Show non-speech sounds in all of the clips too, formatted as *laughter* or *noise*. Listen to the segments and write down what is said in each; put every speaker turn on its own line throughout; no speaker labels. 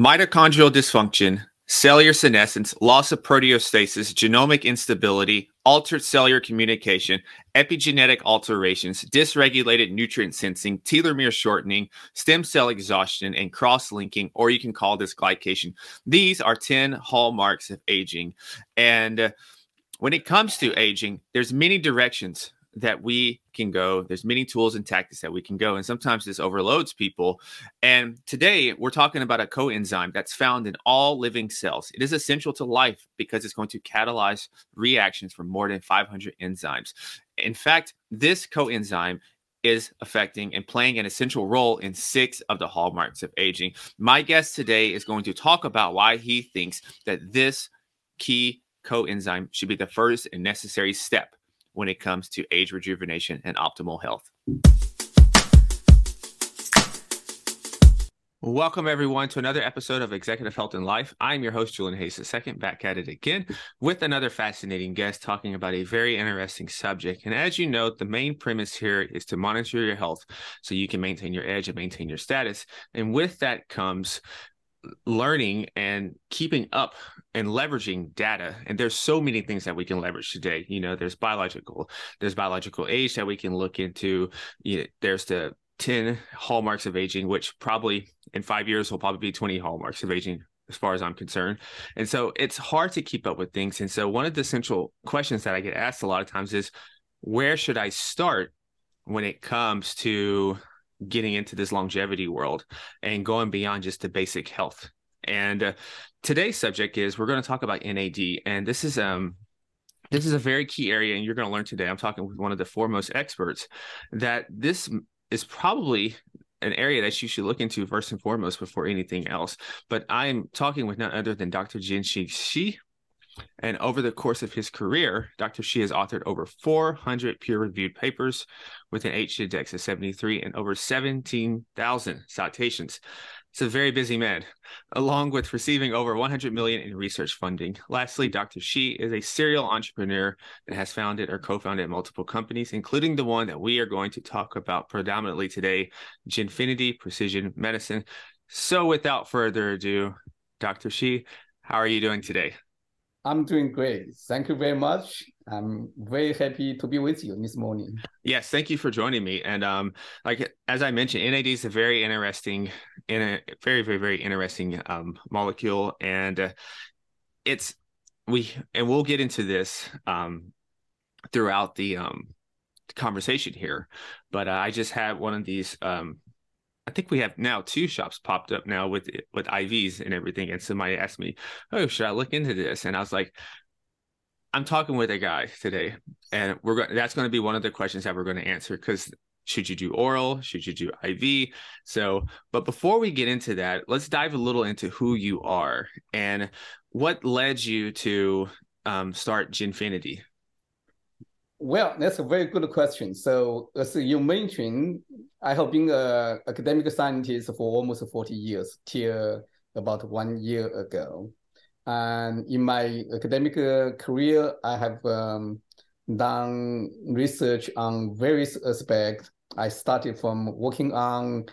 Mitochondrial dysfunction, cellular senescence, loss of proteostasis, genomic instability, altered cellular communication, epigenetic alterations, dysregulated nutrient sensing, telomere shortening, stem cell exhaustion, and cross linking, or you can call this glycation. These are 10 hallmarks of aging. And uh, when it comes to aging, there's many directions that we can go. There's many tools and tactics that we can go, and sometimes this overloads people. And today we're talking about a coenzyme that's found in all living cells. It is essential to life because it's going to catalyze reactions from more than 500 enzymes. In fact, this coenzyme is affecting and playing an essential role in six of the hallmarks of aging. My guest today is going to talk about why he thinks that this key coenzyme should be the first and necessary step when it comes to age rejuvenation and optimal health. Welcome, everyone, to another episode of Executive Health and Life. I'm your host, Julian Hayes II, back at it again with another fascinating guest talking about a very interesting subject. And as you know, the main premise here is to monitor your health so you can maintain your edge and maintain your status. And with that comes learning and keeping up and leveraging data. And there's so many things that we can leverage today. You know there's biological there's biological age that we can look into. You know, there's the 10 hallmarks of aging which probably in five years will probably be 20 hallmarks of aging as far as i'm concerned. And so it's hard to keep up with things. And so one of the central questions that i get asked a lot of times is where should i start when it comes to getting into this longevity world and going beyond just the basic health. And uh, today's subject is we're going to talk about NAD, and this is um this is a very key area, and you're going to learn today. I'm talking with one of the foremost experts that this is probably an area that you should look into first and foremost before anything else. But I'm talking with none other than Dr. Jianxi Shi, and over the course of his career, Dr. Shi has authored over 400 peer reviewed papers with an H index of 73 and over 17,000 citations. It's a very busy man, along with receiving over 100 million in research funding. Lastly, Dr. Shi is a serial entrepreneur that has founded or co-founded multiple companies, including the one that we are going to talk about predominantly today, Jinfiniti Precision Medicine. So without further ado, Dr. Shi, how are you doing today?
I'm doing great. Thank you very much. I'm very happy to be with you this morning.
Yes, thank you for joining me. And um, like as I mentioned, NAD is a very interesting, in a very very very interesting um, molecule, and uh, it's we and we'll get into this um, throughout the um, conversation here. But uh, I just had one of these um, I think we have now two shops popped up now with with IVs and everything. And somebody asked me, "Oh, should I look into this?" And I was like, "I'm talking with a guy today, and we're going. That's going to be one of the questions that we're going to answer because." Should you do oral? Should you do IV? So, but before we get into that, let's dive a little into who you are and what led you to um, start Jinfiniti.
Well, that's a very good question. So, as you mentioned, I have been an academic scientist for almost 40 years till about one year ago. And in my academic career, I have um, done research on various aspects. I started from working on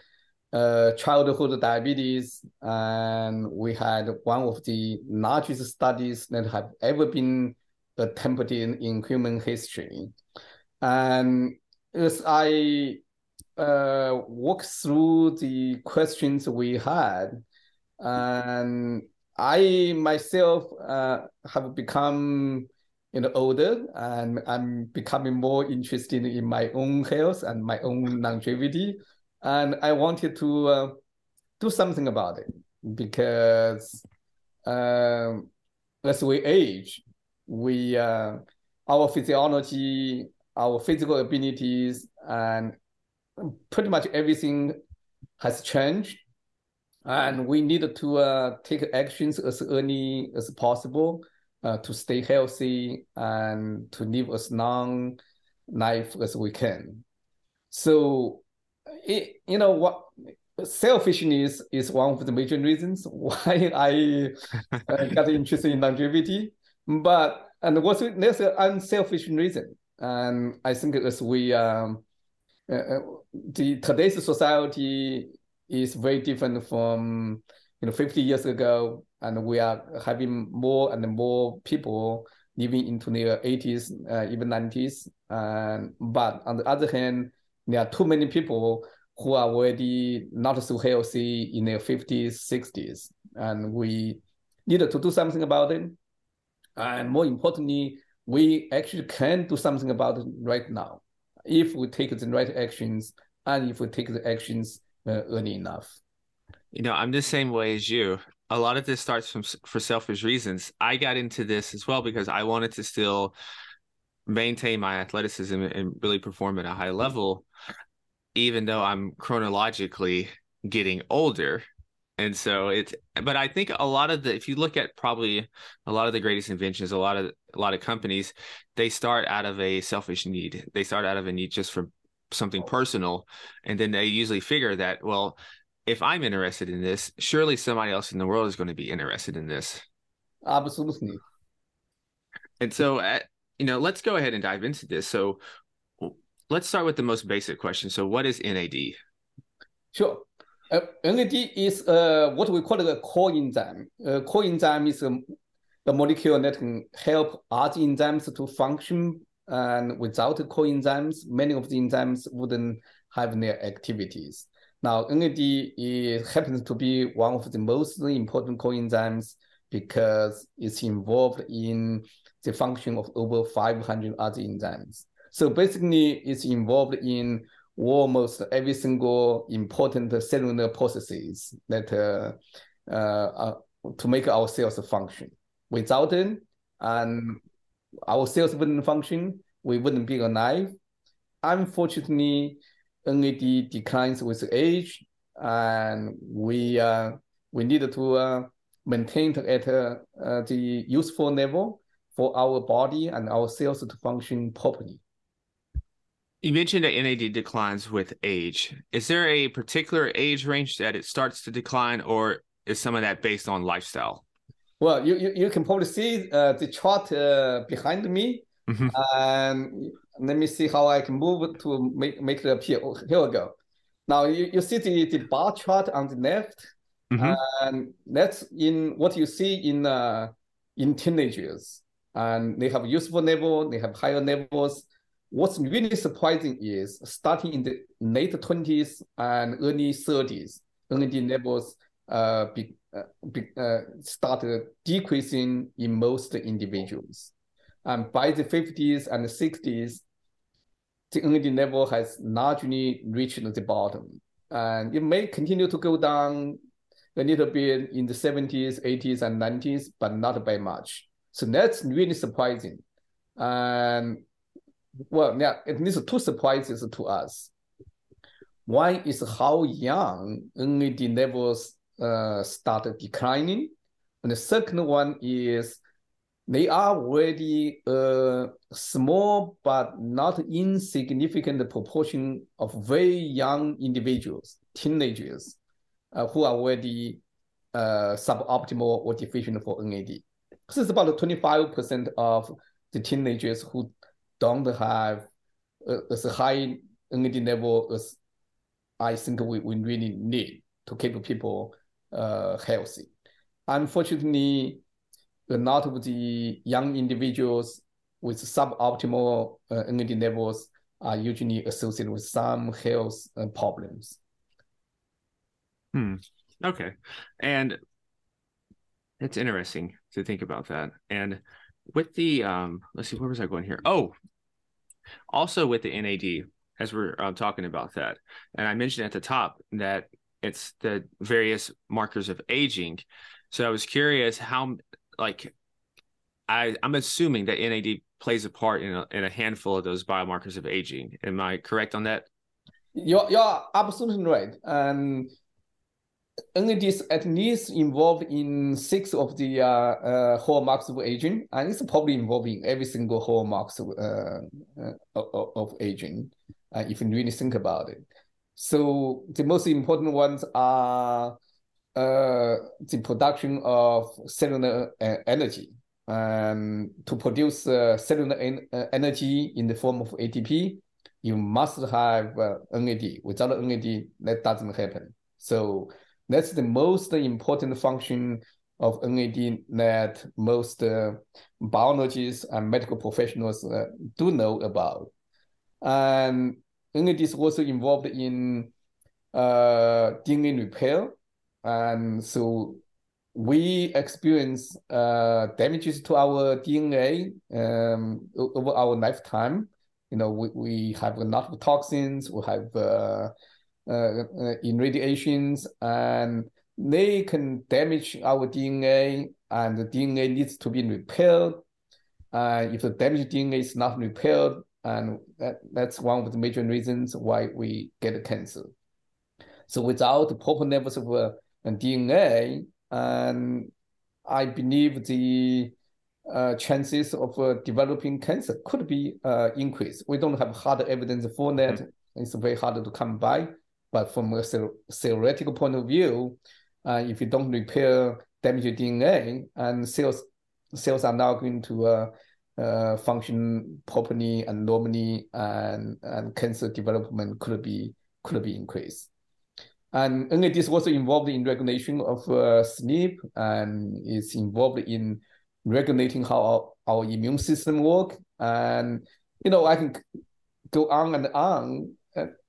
uh, childhood diabetes, and we had one of the largest studies that have ever been attempted in, in human history. And as I uh, walk through the questions we had, and I myself uh, have become you know older and I'm becoming more interested in my own health and my own longevity, and I wanted to uh, do something about it because um, as we age, we uh, our physiology, our physical abilities, and pretty much everything has changed, and we need to uh, take actions as early as possible uh, to stay healthy and to live as long life as we can. So, it, you know what selfishness is one of the major reasons *laughs* why I uh, got interested in longevity. But and what's there's an unselfish reason, and I think as we um, uh, uh, the today's society is very different from you know 50 years ago, and we are having more and more people living into their 80s, uh, even 90s. And but on the other hand, there are too many people who are already not so healthy in their 50s, 60s, and we needed to do something about it. And more importantly, we actually can do something about it right now if we take the right actions and if we take the actions uh, early enough.
You know, I'm the same way as you. A lot of this starts from for selfish reasons. I got into this as well because I wanted to still maintain my athleticism and really perform at a high level, even though I'm chronologically getting older and so it's but i think a lot of the if you look at probably a lot of the greatest inventions a lot of a lot of companies they start out of a selfish need. They start out of a need just for something personal. And then they usually figure that well if i'm interested in this surely somebody else in the world is going to be interested in this.
Absolutely.
And so uh, you know let's go ahead and dive into this. So let's start with the most basic question. So what is nad
sure uh, NAD is uh, what we call a coenzyme. Uh, coenzyme is a, a molecule that can help other enzymes to function. And without coenzymes, many of the enzymes wouldn't have their activities. Now, NAD is, happens to be one of the most important coenzymes because it's involved in the function of over 500 other enzymes. So basically, it's involved in almost every single important cellular processes that uh, uh, to make our cells function. Without it, and our cells wouldn't function, we wouldn't be alive. Unfortunately, NAD declines with age, and we uh, we need to uh, maintain it at uh, the useful level for our body and our cells to function properly.
You mentioned that NAD declines with age. Is there a particular age range that it starts to decline, or is some of that based on lifestyle?
Well, you you, you can probably see uh, the chart uh, behind me. Mm-hmm. And let me see how I can move to make, make it appear. Oh, here we go. Now you, you see the, the bar chart on the left. Mm-hmm. And that's in what you see in uh, in teenagers. And they have useful level, they have higher levels what's really surprising is starting in the late 20s and early 30s, NAD levels uh, be, uh, be, uh, started decreasing in most individuals. And by the 50s and the 60s, the NAD level has largely reached the bottom. And it may continue to go down a little bit in the 70s, 80s, and 90s, but not by much. So that's really surprising. And well, yeah, at least two surprises to us. One is how young NAD levels uh, started declining. And the second one is they are already a small but not insignificant proportion of very young individuals, teenagers, uh, who are already uh, suboptimal or deficient for NAD. This is about 25% of the teenagers who don't have uh, as high NAD level as I think we, we really need to keep people uh, healthy. Unfortunately, a lot of the young individuals with suboptimal uh, NAD levels are usually associated with some health uh, problems.
Hmm. Okay. And it's interesting to think about that. And with the um let's see where was i going here? Oh also with the nad as we're uh, talking about that and i mentioned at the top that it's the various markers of aging. So i was curious how like i i'm assuming that nad plays a part in a, in a handful of those biomarkers of aging. Am i correct on that?
You're, you're absolutely right. And NAD is at least involved in six of the uh, uh, hallmarks of aging, and it's probably involving every single hallmarks of, uh, uh of, of aging, uh, if you really think about it. So the most important ones are uh, the production of cellular energy. Um, to produce cellular en energy in the form of ATP, you must have NAD. Without NAD, that doesn't happen. So that's the most important function of NAD that most uh, biologists and medical professionals uh, do know about. And NAD is also involved in uh, DNA repair. And so we experience uh, damages to our DNA um, over our lifetime. You know, we, we have a lot of toxins, we have uh, uh, uh and they can damage our DNA, and the DNA needs to be repaired. Uh, if the damaged DNA is not repaired, and that, that's one of the major reasons why we get cancer. So without proper levels of uh, DNA, and I believe the uh, chances of uh, developing cancer could be uh, increased. We don't have hard evidence for that. Mm-hmm. It's very hard to come by. But from a theoretical point of view, uh, if you don't repair damaged DNA and cells cells are now going to uh, uh, function properly and normally, and and cancer development could be could be increased. And NAD is also involved in regulation of uh, sleep and is involved in regulating how our, our immune system work. And you know, I can go on and on.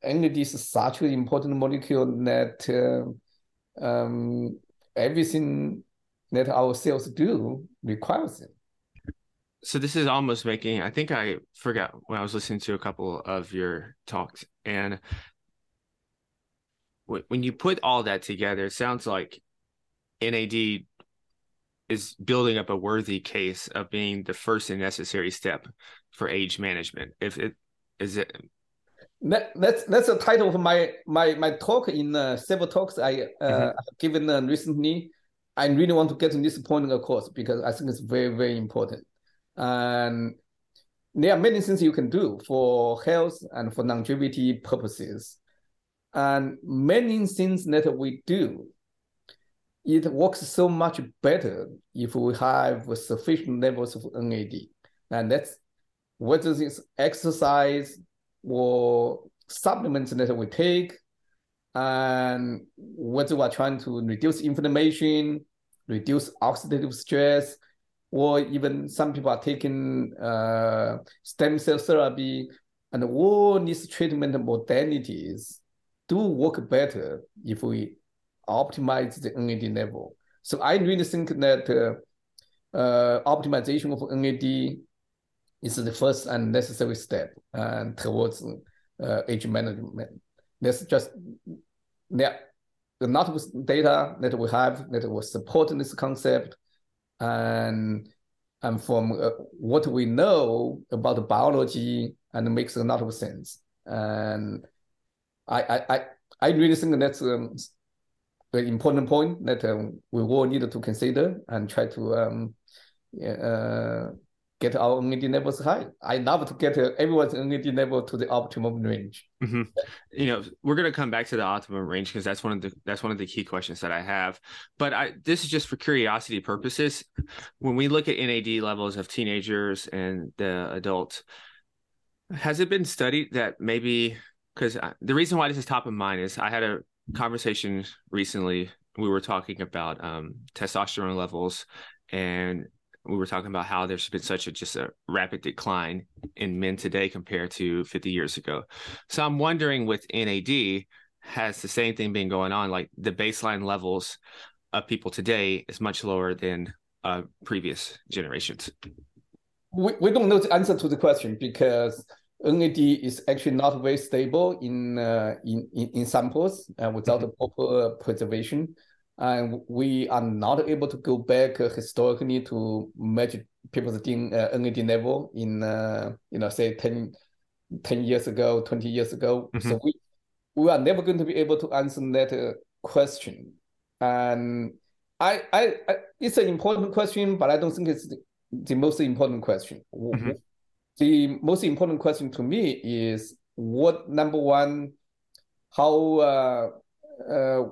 NAD is such an important molecule that uh, um, everything that our cells do requires it.
So this is almost making. I think I forgot when I was listening to a couple of your talks, and when you put all that together, it sounds like NAD is building up a worthy case of being the first and necessary step for age management. If it is it
that, that's that's the title of my my my talk in uh, several talks I uh, mm-hmm. have given uh, recently. I really want to get to this point across because I think it's very very important, and there are many things you can do for health and for longevity purposes, and many things that we do. It works so much better if we have sufficient levels of NAD, and that's whether it's exercise or supplements that we take, and whether we're trying to reduce inflammation, reduce oxidative stress, or even some people are taking uh, stem cell therapy, and all these treatment modalities do work better if we optimize the NAD level. So I really think that uh, uh, optimization of NAD is the first and necessary step uh, towards uh, age management. There's just there a lot of data that we have that was supporting this concept, and and from uh, what we know about the biology, and makes a lot of sense. And I I I, I really think that's um, an important point that um, we all need to consider and try to um, uh, get our NAD levels high. I love to get everyone's NAD level to the optimum range.
Mm-hmm. You know, we're gonna come back to the optimum range because that's one of the that's one of the key questions that I have. But I this is just for curiosity purposes. When we look at NAD levels of teenagers and the adults, has it been studied that maybe because the reason why this is top of mind is I had a conversation recently. We were talking about um, testosterone levels and we were talking about how there's been such a just a rapid decline in men today compared to 50 years ago. So I'm wondering with NAD, has the same thing been going on? Like the baseline levels of people today is much lower than uh, previous generations.
We, we don't know the answer to the question because NAD is actually not very stable in uh, in, in, in samples uh, without mm-hmm. proper preservation and we are not able to go back uh, historically to measure people's DNA, uh, NAD level in uh, you know say 10, 10 years ago, twenty years ago. Mm-hmm. So we we are never going to be able to answer that uh, question. And I, I, I, it's an important question, but I don't think it's the, the most important question. Mm-hmm. The most important question to me is what number one, how uh, uh,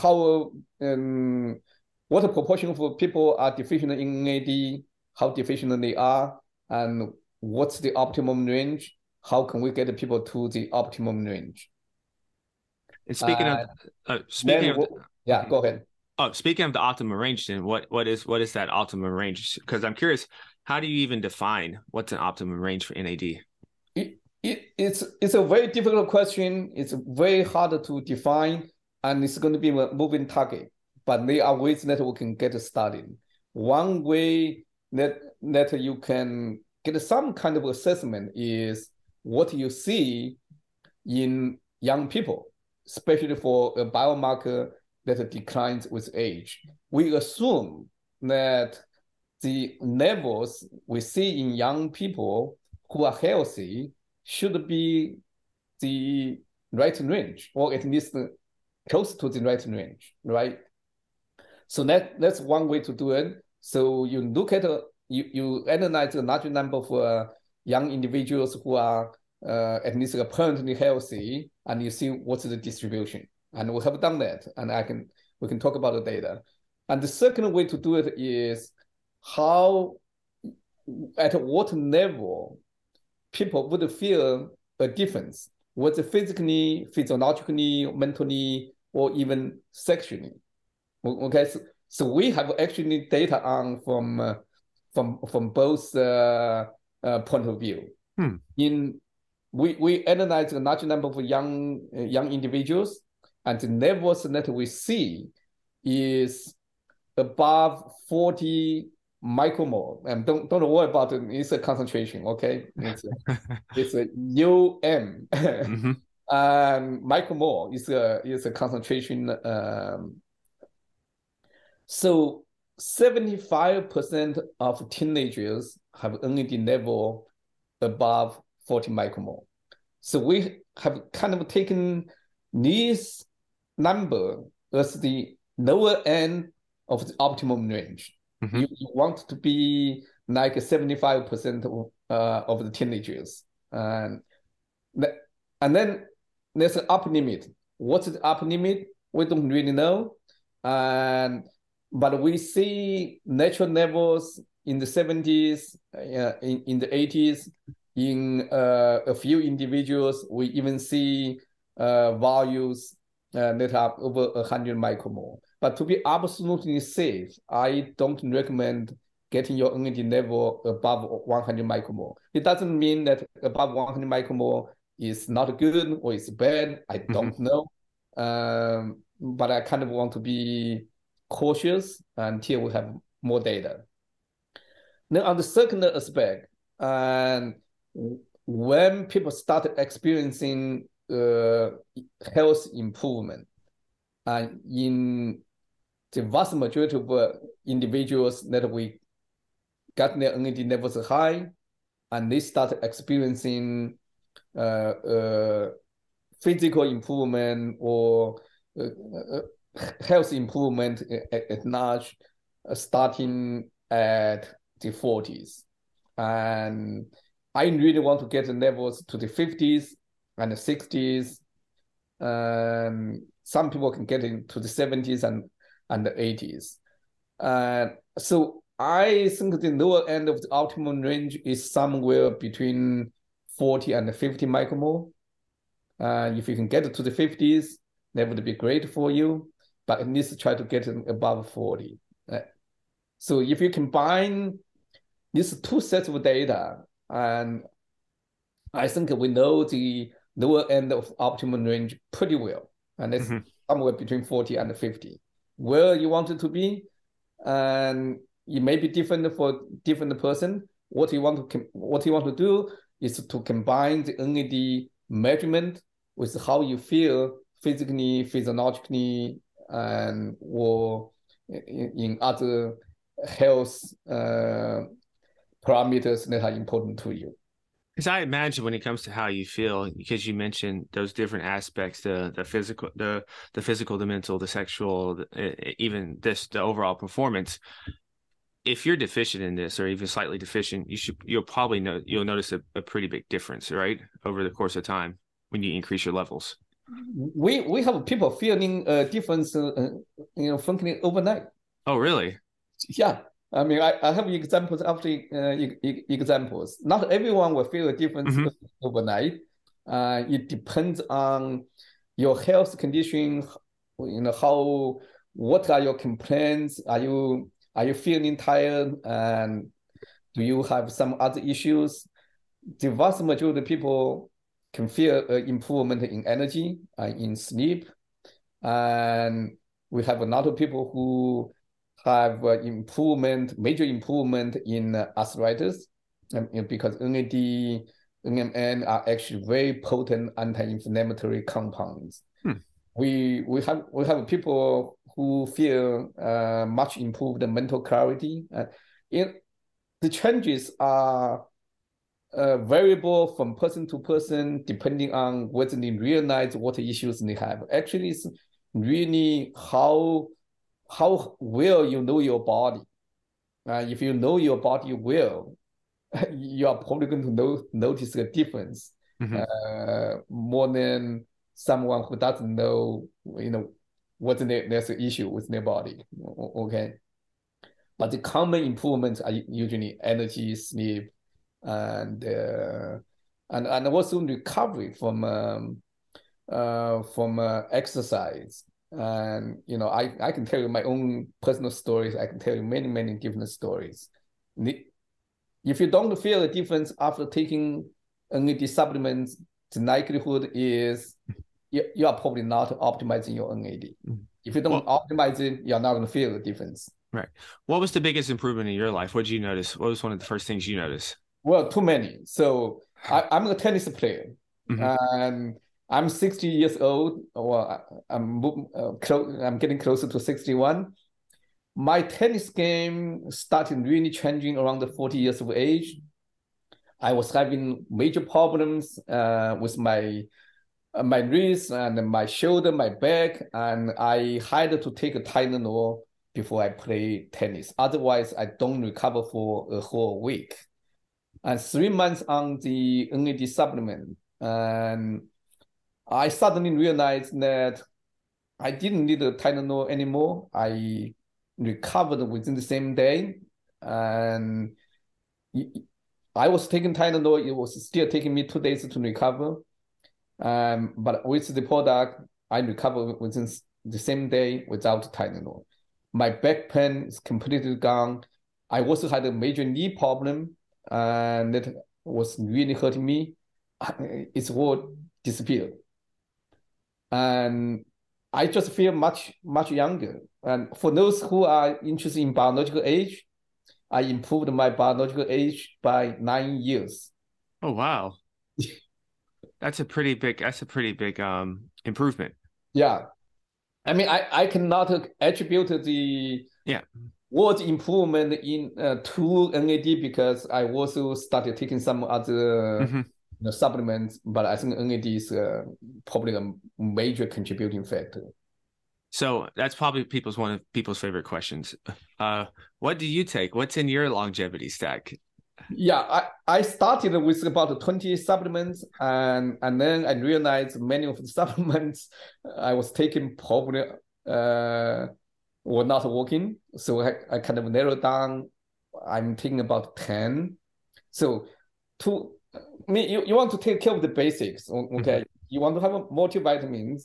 how um, what proportion of people are deficient in NAD, how deficient they are, and what's the optimum range? How can we get people to the optimum range?
And speaking uh, of uh, speaking of
yeah, go ahead.
Oh, speaking of the optimum range, then what what is what is that optimum range? Because I'm curious, how do you even define what's an optimum range for NAD?
It, it it's it's a very difficult question. It's very hard to define, and it's going to be a moving target. But there are ways that we can get started. One way that that you can get some kind of assessment is what you see in young people, especially for a biomarker that declines with age. We assume that the levels we see in young people who are healthy should be the right range, or at least close to the right range, right? So that that's one way to do it. So you look at a, you you analyze a large number of uh, young individuals who are uh, at least apparently healthy, and you see what's the distribution and we have done that, and I can we can talk about the data. And the second way to do it is how, at what level, people would feel a difference, whether physically, physiologically, mentally, or even sectioning. Okay, so, so we have actually data on from uh, from from both uh, uh, point of view. Hmm. In we we analyze a large number of young uh, young individuals and the levels that we see is above 40 micromole. And don't don't worry about it. It's a concentration, okay? It's a, *laughs* it's a UM. *laughs* mm-hmm. And micromole is a is a concentration. Um, so 75% of teenagers have NAD level above 40 micromole. So we have kind of taken this number as the lower end of the optimum range. Mm-hmm. You, you, want to be like 75% of, uh, of the teenagers. And, and then there's an upper limit. What's the upper limit? We don't really know. And but we see natural levels in the 70s, uh, in, in the 80s, in uh, a few individuals, we even see uh, values uh, that are over 100 micromole. But to be absolutely safe, I don't recommend getting your NAD level above 100 micromole. It doesn't mean that above 100 micromole is not good or is bad. I mm-hmm. don't mm-hmm. know. Um, but I kind of want to be cautious until we have more data. Then on the second aspect, and when people started experiencing uh, health improvement. And in the vast majority of uh, individuals that we got their NAD levels high, and they start experiencing uh, uh, physical improvement or uh, uh, health improvement at, at large, starting at the 40s. And I really want to get the levels to the 50s and the 60s. Um, some people can get into the 70s and, and the 80s. Uh, so I think the lower end of the optimum range is somewhere between 40 and 50 micromole. Uh, if you can get to the 50s, that would be great for you, but at least try to get above 40. Uh, so if you combine these two sets of data, and I think we know the lower end of optimum range pretty well, and it's mm-hmm. somewhere between 40 and 50. Where you want it to be, and it may be different for different person. What you want to what you want to do is to combine the NAD measurement with how you feel physically, physiologically, and or in, in other health uh, parameters that are important to you.
Because I imagine when it comes to how you feel, because you mentioned those different aspects the the physical, the the physical, the mental, the sexual, the, even this the overall performance. If you're deficient in this, or even slightly deficient, you should you'll probably know you'll notice a, a pretty big difference, right, over the course of time when you increase your levels.
We we have people feeling a difference, uh, you know, functioning overnight.
Oh, really?
Yeah, I mean, I, I have examples after uh, examples. Not everyone will feel a difference mm-hmm. overnight. Uh, it depends on your health condition, you know, how, what are your complaints? Are you, are you feeling tired? And do you have some other issues? The vast majority of people can feel uh, improvement in energy, uh, in sleep. And we have a lot of people who have uh, improvement, major improvement in uh, arthritis, um, because NAD, NMN are actually very potent anti-inflammatory compounds. Hmm. We we have we have people who feel uh, much improved mental clarity. Uh, it, the changes are uh, variable from person to person depending on whether they realize what issues they have. Actually, it's really how how well you know your body. Uh, if you know your body well, *laughs* you are probably going to know, notice a difference mm-hmm. uh, more than someone who doesn't know, you know, what there's an issue with their body. Okay. But the common improvements are usually energy, sleep, and uh, and and also recovery from um, uh, from uh, exercise. And you know, I I can tell you my own personal stories. I can tell you many many different stories. If you don't feel a difference after taking NAD supplements, the likelihood is you, you are probably not optimizing your NAD. Mm-hmm. If you don't well, optimize it, you're not going to feel the difference.
Right. What was the biggest improvement in your life? What did you notice? What was one of the first things you noticed?
Well, too many. So I, am a tennis player, mm-hmm. and I'm 60 years old. Well, I'm uh, close. I'm getting closer to 61. My tennis game started really changing around the 40 years of age. I was having major problems uh, with my Uh, my wrist and my shoulder, my back, and I had to take a Tylenol before I play tennis. Otherwise, I don't recover for a whole week. And three months on the NAD supplement, and I suddenly realized that I didn't need a Tylenol anymore. I recovered within the same day, and I was taking Tylenol. It was still taking me two days to recover. Um, but with the product, I recovered within the same day without Tylenol my back pain is completely gone. I also had a major knee problem, and it was really hurting me. *laughs* It's all disappeared, and I just feel much much younger. And for those who are interested in biological age, I improved my biological age by nine years.
Oh wow, *laughs* that's a pretty big. That's a pretty big um improvement.
Yeah, I mean, I, I cannot attribute the
yeah
word improvement in uh, to NAD because I also started taking some other mm-hmm. you know, supplements, but I think NAD is uh, probably a major contributing factor.
So that's probably people's one of people's favorite questions. Uh, what do you take? What's in your longevity stack?
Yeah, I, I started with about 20 supplements and and then I realized many of the *laughs* supplements I was taking probably uh, were not working. So I, I kind of narrowed down. I'm taking about 10. So to I mean you, you want to take care of the basics. Okay. Mm-hmm. You want to have multivitamins.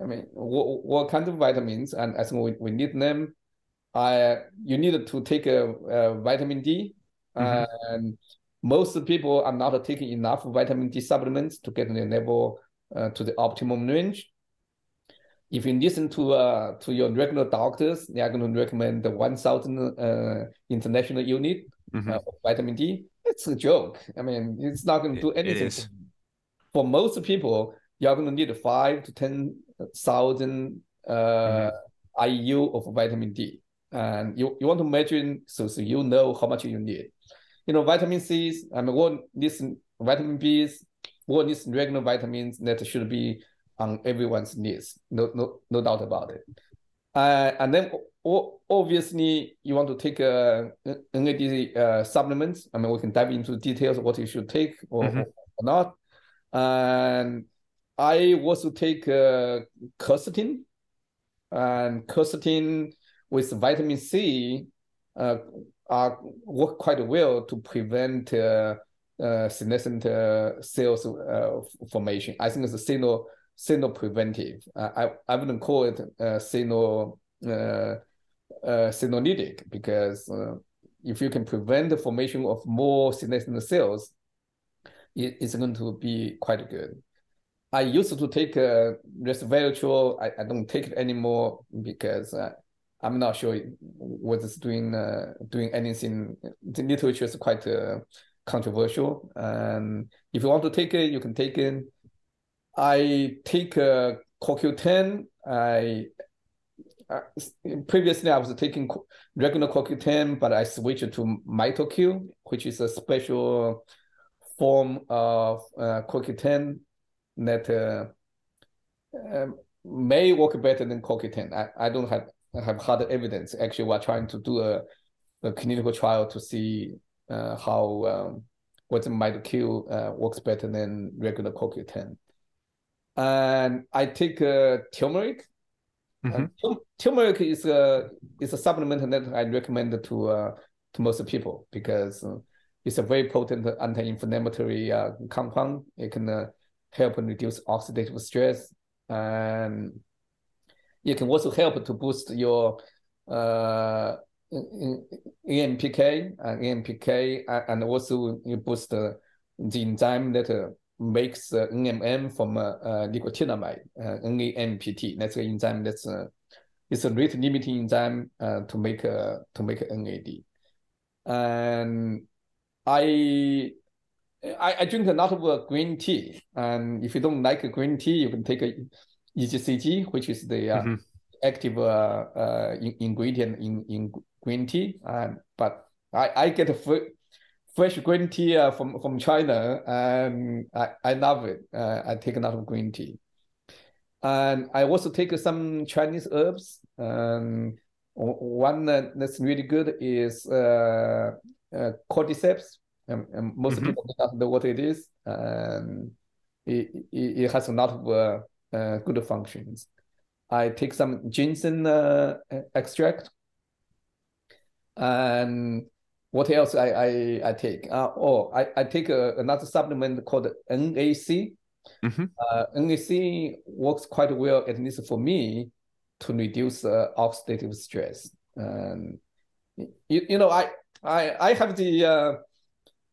I mean, what, what kind of vitamins? And think we, we need them. I you need to take a, a vitamin D Mm-hmm. And most people are not taking enough vitamin D supplements to get the level uh, to the optimum range. If you listen to uh, to your regular doctors, they are going to recommend the 1,000 uh, international unit mm-hmm. uh, of vitamin D. It's a joke. I mean, it's not going to do anything. For most people, you're going to need five to 10,000 uh, mm-hmm. IU of vitamin D. And you, you want to measure so, so you know how much you need you know, vitamin C's, I mean, what these vitamin B's, what these regular vitamins that should be on everyone's list. No, no, no doubt about it. Uh, and then obviously you want to take a uh, NAD uh, supplements. I mean, we can dive into details of what you should take or, mm-hmm. or not. And I also take uh, quercetin, and quercetin with vitamin C uh, are work quite well to prevent uh, uh, senescent uh, cells uh, formation. I think the signal senopreventive. I I wouldn't call it uh, seno uh, uh, senolytic because uh, if you can prevent the formation of more senescent cells, it, it's going to be quite good. I used to take uh, resveratrol. I, I don't take it anymore because uh, I'm not sure what it's doing uh, doing anything. The literature is quite uh, controversial, and if you want to take it, you can take it. I take uh, CoQ10. I uh, previously I was taking regular CoQ10, but I switched to MitoQ, which is a special form of uh, CoQ10 that uh, uh, may work better than CoQ10. I, I don't have have hard evidence. Actually, we're trying to do a, a clinical trial to see uh, how um, what MitoQ uh, works better than regular CoQ10. And I take uh, turmeric. Mm-hmm. Uh, turmeric is a is a supplement that I recommend to uh, to most people because uh, it's a very potent anti-inflammatory uh, compound. It can uh, help reduce oxidative stress and it can also help to boost your uh, AMPK, uh, AMPK, and also you boost the, the enzyme that uh, makes uh, from uh, uh, nicotinamide, uh, NAMPT. That's an enzyme that's uh, it's a rate limiting enzyme to make to make NAD. And I I, I drink a lot of uh, green tea, and if you don't like green tea, you can take a EGCG, which is the uh, mm-hmm. active uh, uh, in, ingredient in, in green tea. Um, but I, I get a fr- fresh green tea uh, from, from China, and I, I love it. Uh, I take a lot of green tea. And I also take some Chinese herbs. Um, one that's really good is uh, uh, cordyceps and, and most mm-hmm. people don't know what it is. And it, it, it has a lot of uh, uh, good functions. I take some ginseng uh, extract. And what else I I, I take? Uh, oh, I, I take a, another supplement called NAC. Mm-hmm. Uh, NAC works quite well, at least for me, to reduce uh, oxidative stress. And you, you know, I I I have the uh,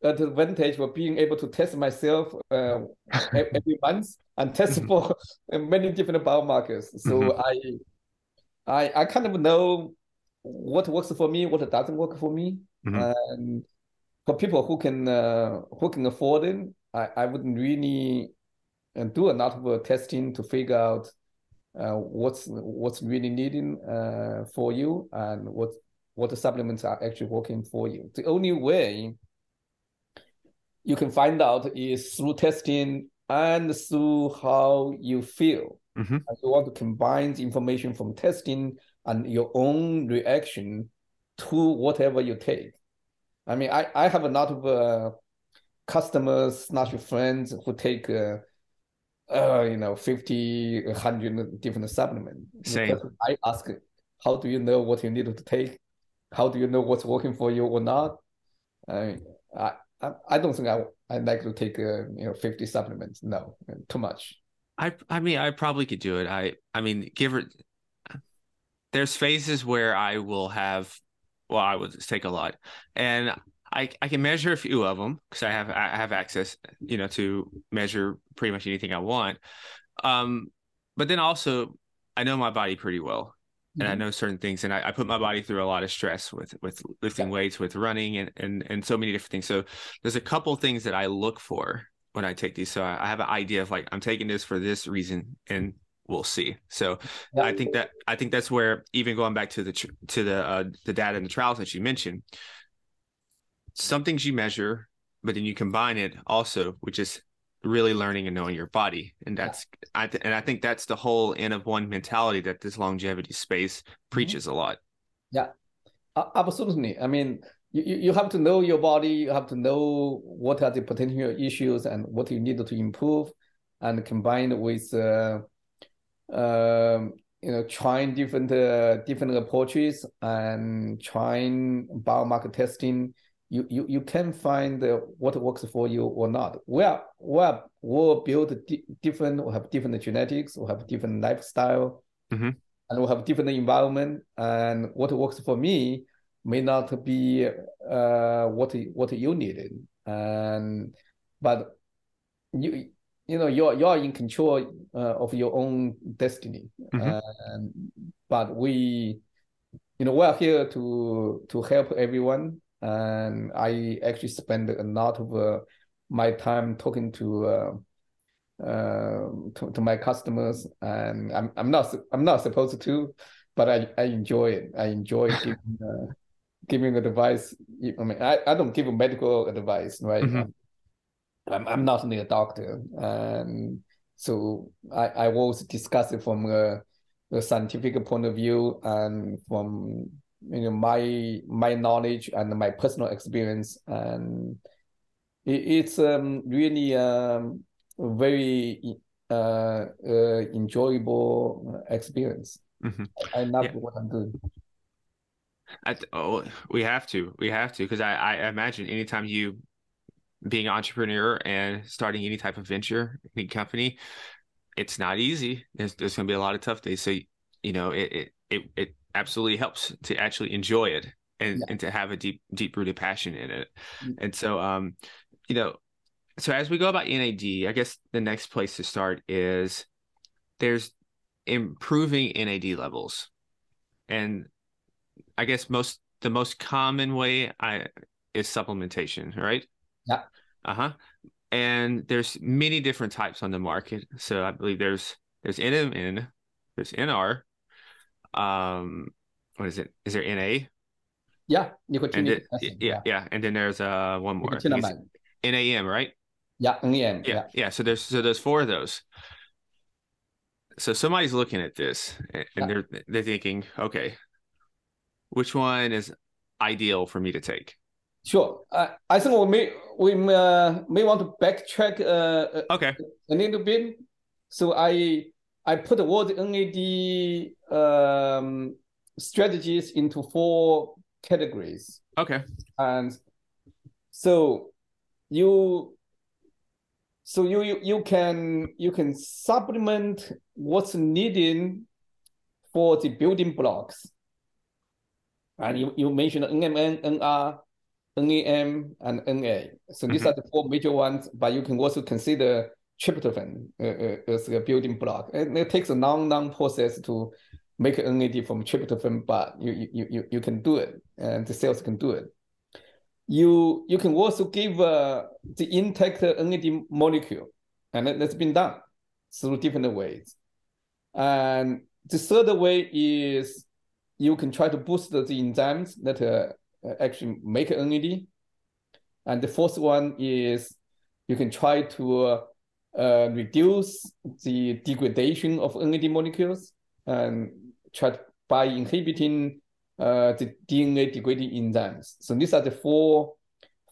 advantage of being able to test myself uh, every month and test for many different biomarkers. So mm-hmm. I, I, I kind of know what works for me, what doesn't work for me, mm-hmm. and for people who can uh, who can afford it, I, I wouldn't really uh, do a lot of uh, testing to figure out uh, what's what's really needed uh, for you and what what the supplements are actually working for you. The only way you can find out is through testing and through how you feel. Mm-hmm. And you want to combine the information from testing and your own reaction to whatever you take. I mean, I, I have a lot of uh, customers, not your friends, who take, uh, uh, you know, 50, 100 different supplements.
Same.
I ask, how do you know what you need to take? How do you know what's working for you or not? I mean, I, I, don't think I I'd like to take uh, you know 50 supplements. No, too much.
I I mean I probably could do it. I I mean give it. There's phases where I will have, well, I would take a lot, and I I can measure a few of them because I have I have access, you know, to measure pretty much anything I want. Um, but then also I know my body pretty well, and mm-hmm. I know certain things, and I, I, put my body through a lot of stress with with lifting yeah. weights, with running, and and and so many different things. So there's a couple things that I look for when I take these. So I, I have an idea of like I'm taking this for this reason, and we'll see. So yeah. I think that I think that's where even going back to the to the uh, the data and the trials that you mentioned, some things you measure, but then you combine it also, which is really learning and knowing your body and that's I th- and I think that's the whole N of one mentality that this longevity space mm-hmm. preaches a lot.
Yeah, absolutely. I mean, you, you have to know your body. You have to know what are the potential issues and what you need to improve, and combined with uh, uh, you know trying different uh, different approaches and trying biomarker testing you you you can find what works for you or not. We are we are we'll build di- different. We have different genetics. We have different lifestyle,
Mhm.
and we have different environment. And what works for me may not be uh what what you needed. And but you you know you're you're in control uh, of your own destiny.
Mhm.
And but we you know we're here to to help everyone and i actually spend a lot of uh, my time talking to uh, uh, to, to my customers. And i'm i'm not i'm not supposed to but i i enjoy it. I enjoy *laughs* giving uh, giving advice. I mean i, I don't give medical advice right?
Mhm.
I'm, I'm not only a doctor. And so i i always discuss it from a, a scientific point of view and from you know my my knowledge and my personal experience and it, it's um really um very uh, uh enjoyable experience
Mhm.
i love
Yeah.
what i'm doing
I, oh, we have to. We have to because I, I imagine anytime you being an entrepreneur and starting any type of venture, any company, it's not easy. There's there's going to be a lot of tough days. So you know it it it, it absolutely helps to actually enjoy it and
Yeah.
and to have a deep deep rooted passion in it.
Mm.
And so um you know so as we go about NAD, I guess the next place to start is there's improving NAD levels. And I guess most the most common way I is supplementation, right?
Yeah.
Uh-huh. And there's many different types on the market. So I believe there's there's NMN, there's NR, um what is it? Is there NA?
yeah nicotinic
it,
acid,
yeah, yeah, and then there's uh one more. NAM, right?
yeah NAM
Yeah,
yeah
yeah. So there's so there's four of those. So somebody's looking at this and
Yeah.
they're they're thinking, okay, which one is ideal for me to take?
Sure. I I think we may we may, uh, may want to backtrack uh,
Okay.
a little bit. So I I put the word NAD um, strategies into four categories,
Okay.
and so you so you you, you can you can supplement what's needed for the building blocks. And you, you mentioned NMN, NR, NAM, and NA. So these are the four major ones, but you can also consider tryptophan uh, uh, as a building block. And it takes a long, long process to make NAD from tryptophan, but you, you, you, you can do it, and the cells can do it. You, you can also give uh, the intact NAD molecule, and that- that's been done through different ways. And the third way is you can try to boost the enzymes that uh, actually make NAD. And the fourth one is you can try to uh, uh, reduce the degradation of NAD molecules and to, by inhibiting uh, the DNA degrading enzymes. So these are the four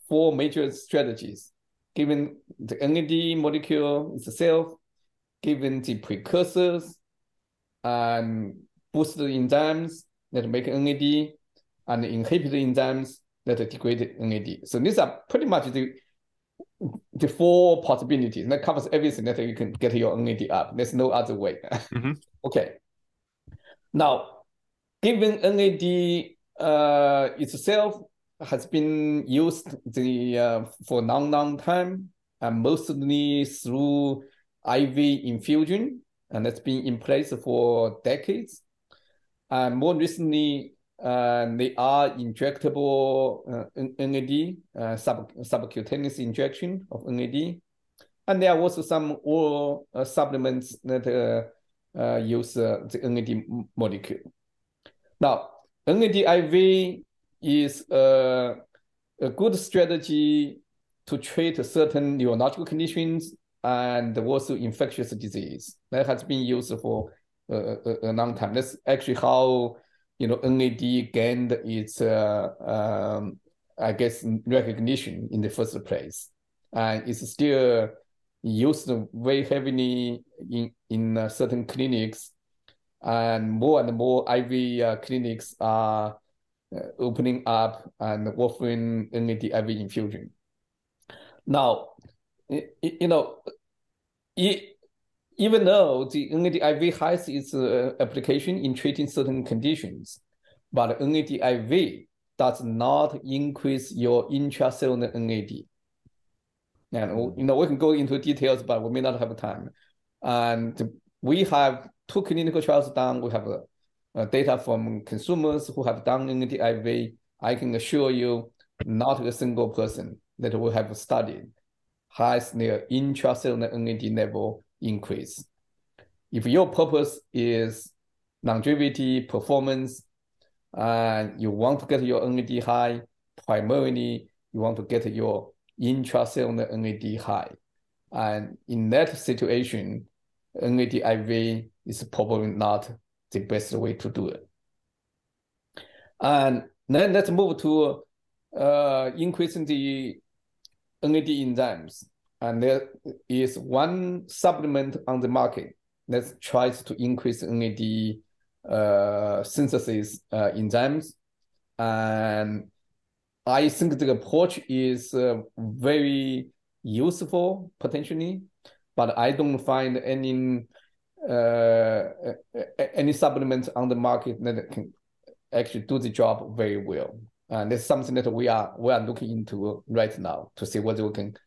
four major strategies. Given the NAD molecule itself, given the precursors, and boost the enzymes that make NAD, and inhibit the enzymes that degrade NAD. So these are pretty much the the four possibilities. And that covers everything that you can get your NAD up. There's no other way.
Mhm. *laughs*
Okay. Now, given NAD uh, itself has been used the uh, for long, long time, and mostly through IV infusion, and that's been in place for decades. And more recently, they are injectable uh, NAD, uh, sub, subcutaneous injection of NAD. And there are also some oral uh, supplements that uh, uh, use uh, the NAD molecule. Now, NAD IV is uh, a good strategy to treat certain neurological conditions and also infectious disease. That has been used for a, a, a long time. That's actually how you know NAD gained its uh, um, I guess recognition in the first place, and it's still used very heavily in in uh, certain clinics, and more and more IV uh, clinics are uh, opening up and offering NAD IV infusion. Now, you know, it, even though the NAD IV has its uh, application in treating certain conditions, but NAD IV does not increase your intracellular NAD. And you know, we can go into details, but we may not have time. And we have two clinical trials done. We have uh, data from consumers who have done NAD IV. I can assure you, not a single person that we have studied has their intracellular NAD level increase. If your purpose is longevity, performance, and you want to get your NAD high, primarily you want to get your intracellular NAD high. And in that situation, NAD IV is probably not the best way to do it. And then let's move to uh, increasing the NAD enzymes. And there is one supplement on the market that tries to increase NAD uh, synthesis uh, enzymes. And I think the approach is uh, very useful potentially, but I don't find any uh, any supplement on the market that can actually do the job very well. And it's something that we are we are looking into right now to see whether we can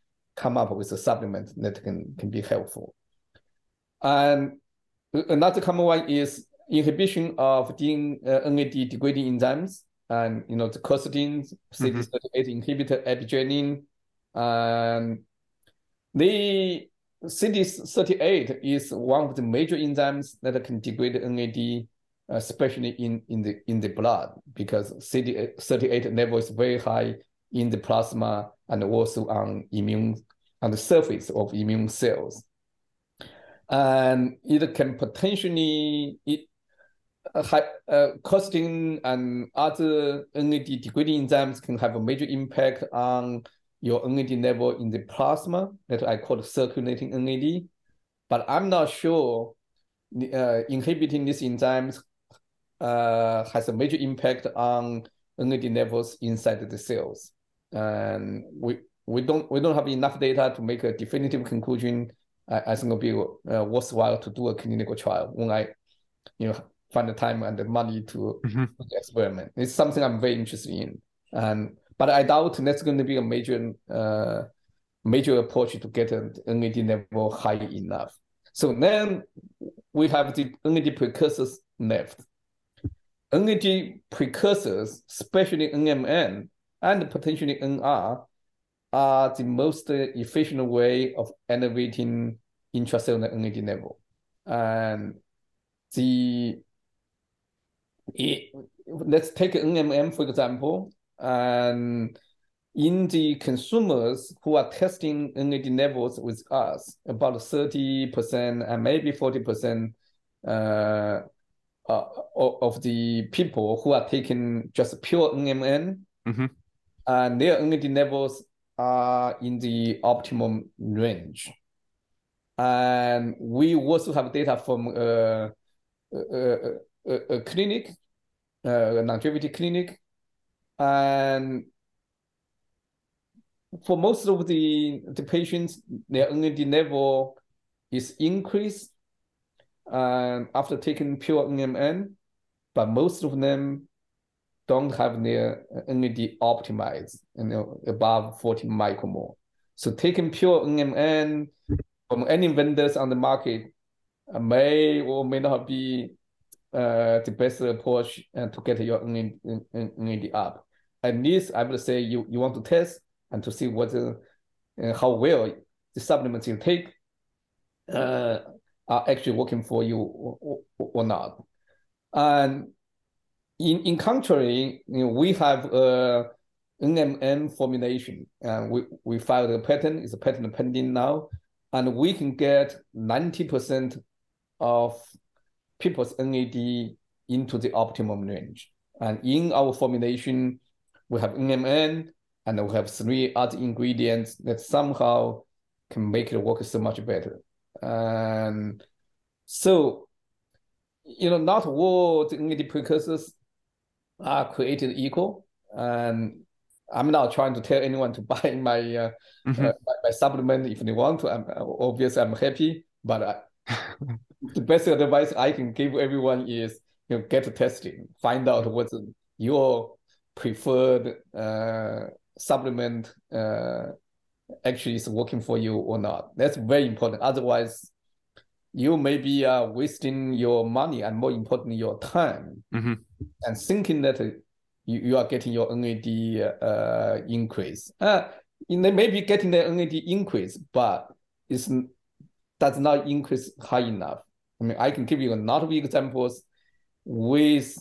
come up with a supplement that can, can be helpful. And another common one is inhibition of the uh, NAD degrading enzymes and you know the quercetin, CD38 mm-hmm. inhibitor, apigenin, and the CD38 is one of the major enzymes that can degrade NAD, especially in, in the in the blood, because CD38 level is very high in the plasma and also on immune on the surface of immune cells. And it can potentially it uh, uh, and other NAD degrading enzymes can have a major impact on your NAD level in the plasma that I call circulating NAD. But I'm not sure uh, inhibiting these enzymes uh, has a major impact on NAD levels inside the cells. And we we don't we don't have enough data to make a definitive conclusion. I, I think it'll be uh, worthwhile to do a clinical trial when I, you know, find the time and the money to mm-hmm. experiment. It's something I'm very interested in, and but I doubt that's going to be a major uh, major approach to get an NAD level high enough. So then we have the NAD precursors left. NAD precursors, especially NMN and potentially NR, are the most efficient way of elevating intracellular NAD level. And the it, let's take NMN for example, and in the consumers who are testing NAD levels with us, about 30% and maybe 40% uh, uh, of the people who are taking just pure NMN, mm-hmm. and their NAD levels are in the optimum range. And we also have data from a, a, a, a clinic, uh, a longevity clinic, and for most of the, the patients, their NAD level is increased um, after taking pure NMN, but most of them don't have their NAD optimized, you know, above 40 micromole. So taking pure NMN from any vendors on the market uh, may or may not be uh, the best approach uh, to get your NAD up at least I would say you, you want to test and to see whether uh, how well the supplements you take uh, are actually working for you or, or, not. And in, in contrary, you know, we have uh, a NMN formulation and we, we filed a patent, it's a patent pending now, and we can get 90% of people's NAD into the optimum range. And in our formulation, we have NMN, and we have three other ingredients that somehow can make it work so much better. And so, you know, not all the NAD precursors are created equal. And I'm not trying to tell anyone to *laughs* buy my uh, mm-hmm. uh, my, my, supplement if they want to. I'm obviously I'm happy, but uh, *laughs* the best advice I can give everyone is you know get a testing, find out what's your preferred uh, supplement uh, actually is working for you or not. That's very important. Otherwise, you may be uh, wasting your money and more importantly, your time mm-hmm. and thinking that you, you are getting your NAD uh, increase. Uh, they may be getting the NAD increase, but it does not increase high enough. I mean, I can give you a lot of examples with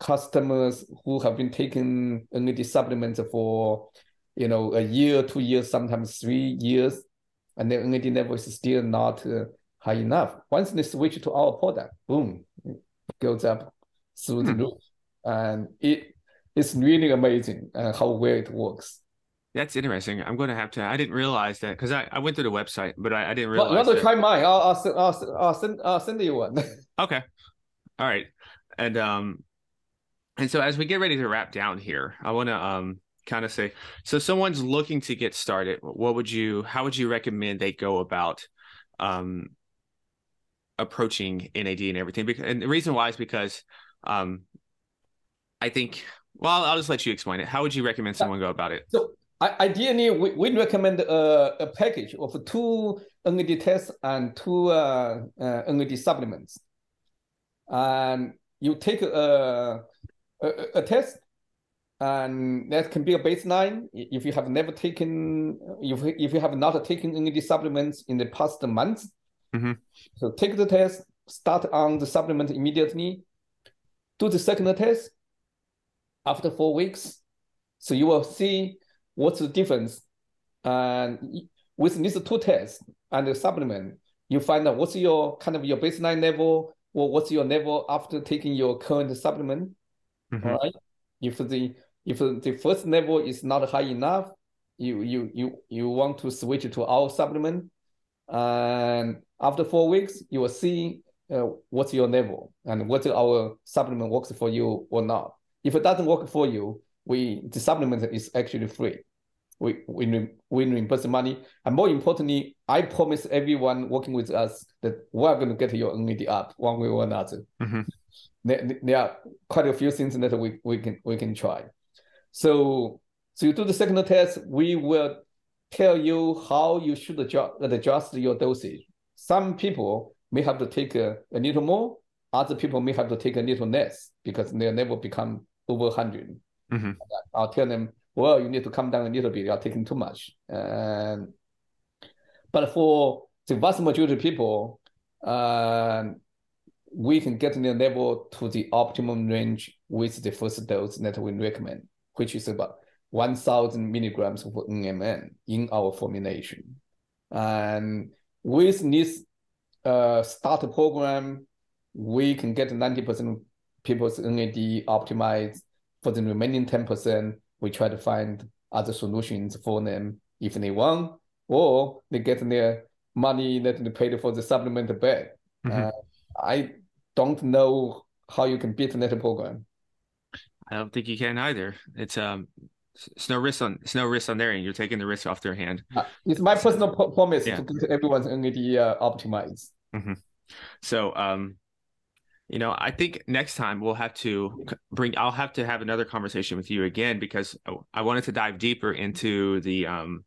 customers who have been taking NAD supplements for you know a year, two years, sometimes three years, and the NAD level is still not uh, high enough. Once they switch to our product, boom, goes up through the hmm. roof, and it it's really amazing uh, how well it works.
That's interesting. I'm going to have to. I didn't realize that because I, I went to the website, but I, I didn't realize.
Well, you want to try mine? I'll I'll, send, I'll, I'll send I'll send you one. *laughs*
okay, all right, and um, and so as we get ready to wrap down here, I want to um kind of say so someone's looking to get started what would you how would you recommend they go about um approaching nad and everything because and the reason why is because um i think well i'll just let you explain it. How would you recommend someone go about it?
So ideally we, we recommend a, a package of two NAD tests and two uh, uh, NAD supplements. And you take a, a, a test and that can be a baseline. If you have never taken if, if you have not taken any supplements in the past months mm-hmm. so take the test start on the supplement immediately. Do the second test after four weeks. So you will see what's the difference. And with these two tests and the supplement you find out what's your kind of your baseline level or what's your level after taking your current supplement. Mm-hmm. all right? If the if the first level is not high enough, you you you you want to switch to our supplement, and after four weeks, you will see uh, what's your level and whether our supplement works for you or not. If it doesn't work for you, we the supplement is actually free. We we we reimburse money, and more importantly, I promise everyone working with us that we're going to get your NAD up one way or another. Mm-hmm. There, there are quite a few things that we, we can we can try. So, so you do the second test, we will tell you how you should adjust, adjust your dosage. Some people may have to take a, a little more, other people may have to take a little less because they'll never become over 100. Mm-hmm. I'll tell them, well, you need to come down a little bit, you're taking too much. And, but for the vast majority of people, uh, we can get the level to the optimum range with the first dose that we recommend which is about 1000 milligrams of NMN in our formulation. And with this uh, starter program, we can get 90% people's NAD optimized. For the remaining 10%, we try to find other solutions for them if they want, or they get their money that they paid for the supplement back. Mm-hmm. Uh, I don't know how you can beat that program.
I don't think you can either. It's um, it's no risk on it's no risk on their end. You're taking the risk off their hand.
Uh, it's my personal promise yeah. to get everyone's NAD uh, optimized.
Mm-hmm. So um, you know, I think next time we'll have to bring. I'll have to have another conversation with you again because I wanted to dive deeper into the um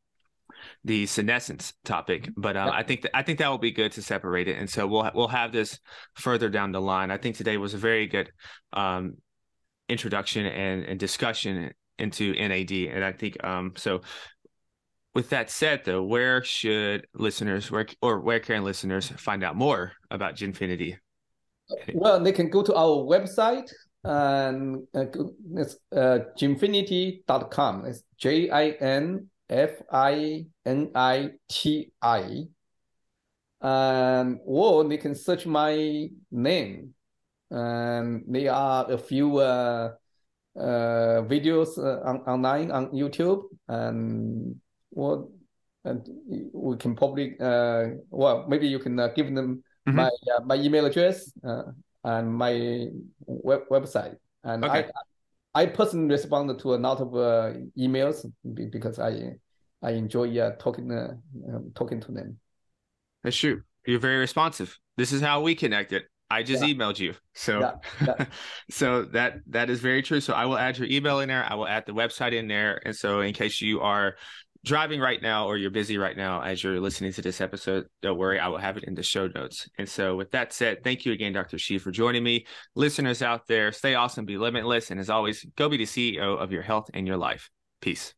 the senescence topic but uh, i think that i think that will be good to separate it and so we'll we'll have this further down the line i think today was a very good um introduction and, and discussion into NAD. And I think um, so. With that said, though, where should listeners where or where can listeners find out more about Jinfiniti?
Well, they can go to our website and uh, it's uh, jinfiniti.com. It's J I N F I N I T I. And or they can search my name and there are a few uh, uh, videos uh, on, online on YouTube, and what and we can probably uh, well maybe you can uh, give them mm-hmm. my uh, my email address uh, and my web website, and okay. I personally respond to a lot of uh, emails because I I enjoy uh, talking uh, um, talking to them.
That's true. You're very responsive. This is how we connected. I just yeah. emailed you. So yeah. Yeah. *laughs* so that that is very true. So I will add your email in there. I will add the website in there. And so in case you are driving right now or you're busy right now as you're listening to this episode, don't worry, I will have it in the show notes. And so, with that said, thank you again, Dr. She, for joining me. Listeners out there, stay awesome, be limitless. And as always, go be the CEO of your health and your life. Peace.